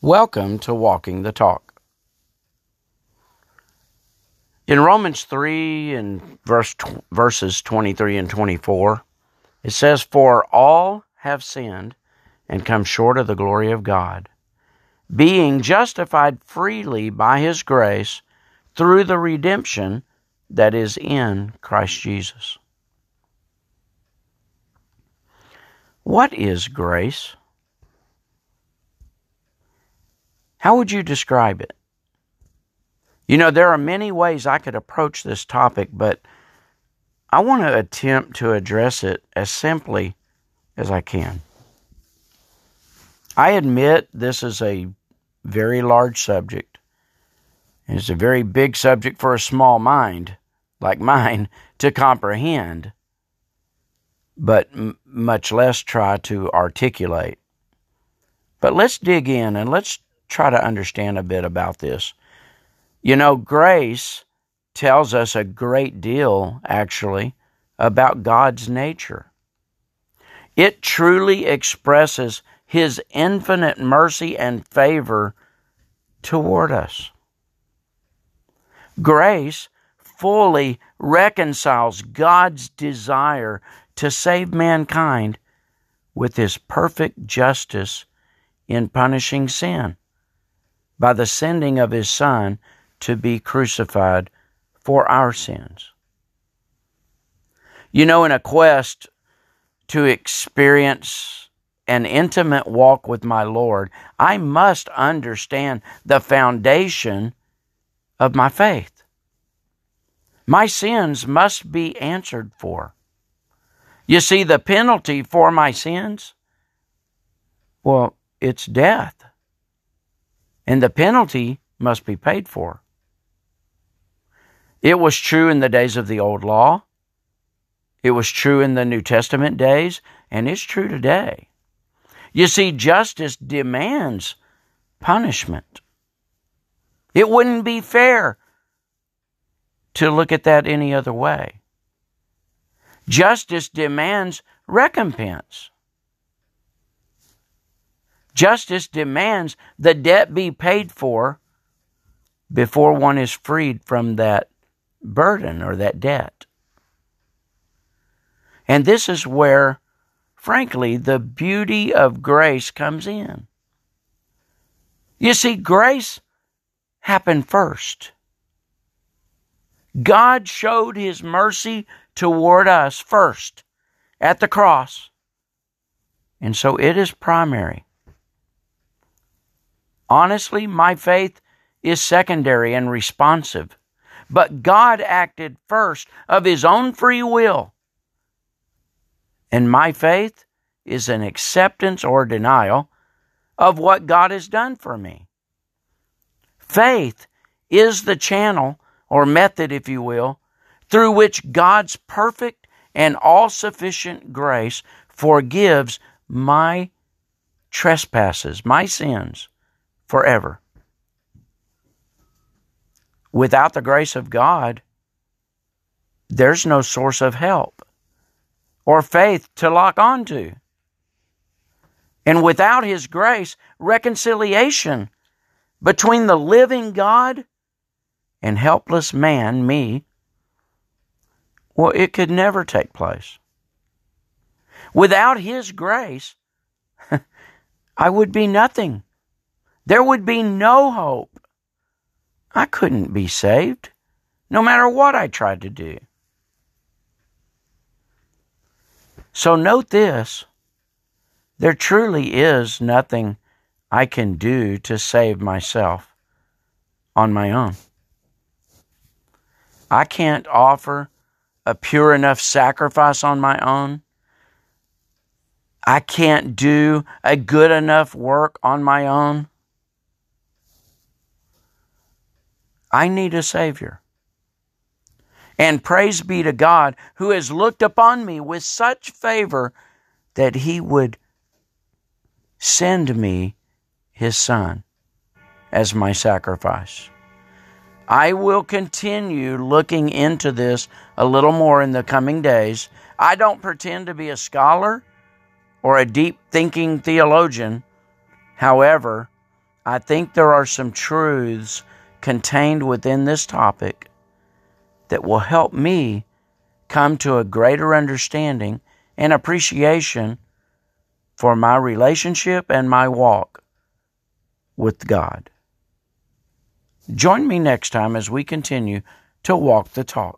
Welcome to Walking the Talk. In Romans 3 and verse, verses 23 and 24, it says, For all have sinned and come short of the glory of God, being justified freely by his grace through the redemption that is in Christ Jesus. What is grace? How would you describe it? You know, there are many ways I could approach this topic, but I want to attempt to address it as simply as I can. I admit this is a very large subject. It's a very big subject for a small mind like mine to comprehend, but m- much less try to articulate. But let's dig in and let's try to understand a bit about this. You know, grace tells us a great deal, actually, about God's nature. It truly expresses His infinite mercy and favor toward us. Grace fully reconciles God's desire to save mankind with His perfect justice in punishing sin by the sending of his Son to be crucified for our sins. You know, in a quest to experience an intimate walk with my Lord, I must understand the foundation of my faith. My sins must be answered for. You see, the penalty for my sins, well, it's death and the penalty must be paid for. It was true in the days of the old law. It was true in the New Testament days, and it's true today. You see, justice demands punishment. It wouldn't be fair to look at that any other way. Justice demands recompense. Justice demands the debt be paid for before one is freed from that burden or that debt. And this is where, frankly, the beauty of grace comes in. You see, grace happened first. God showed his mercy toward us first at the cross. And so it is primary. Honestly, my faith is secondary and responsive. But God acted first of His own free will. And my faith is an acceptance or denial of what God has done for me. Faith is the channel or method, if you will, through which God's perfect and all sufficient grace forgives my trespasses, my sins, forever. Without the grace of God, there's no source of help or faith to lock onto. And without His grace, reconciliation between the living God and helpless man, me, well, it could never take place. Without His grace, I would be nothing. There would be no hope. I couldn't be saved, no matter what I tried to do. So note this there truly is nothing I can do to save myself on my own. I can't offer a pure enough sacrifice on my own. I can't do a good enough work on my own. I need a Savior. And praise be to God who has looked upon me with such favor that He would send me His Son as my sacrifice. I will continue looking into this a little more in the coming days. I don't pretend to be a scholar or a deep thinking theologian. However, I think there are some truths contained within this topic that will help me come to a greater understanding and appreciation for my relationship and my walk with God. Join me next time as we continue to walk the talk.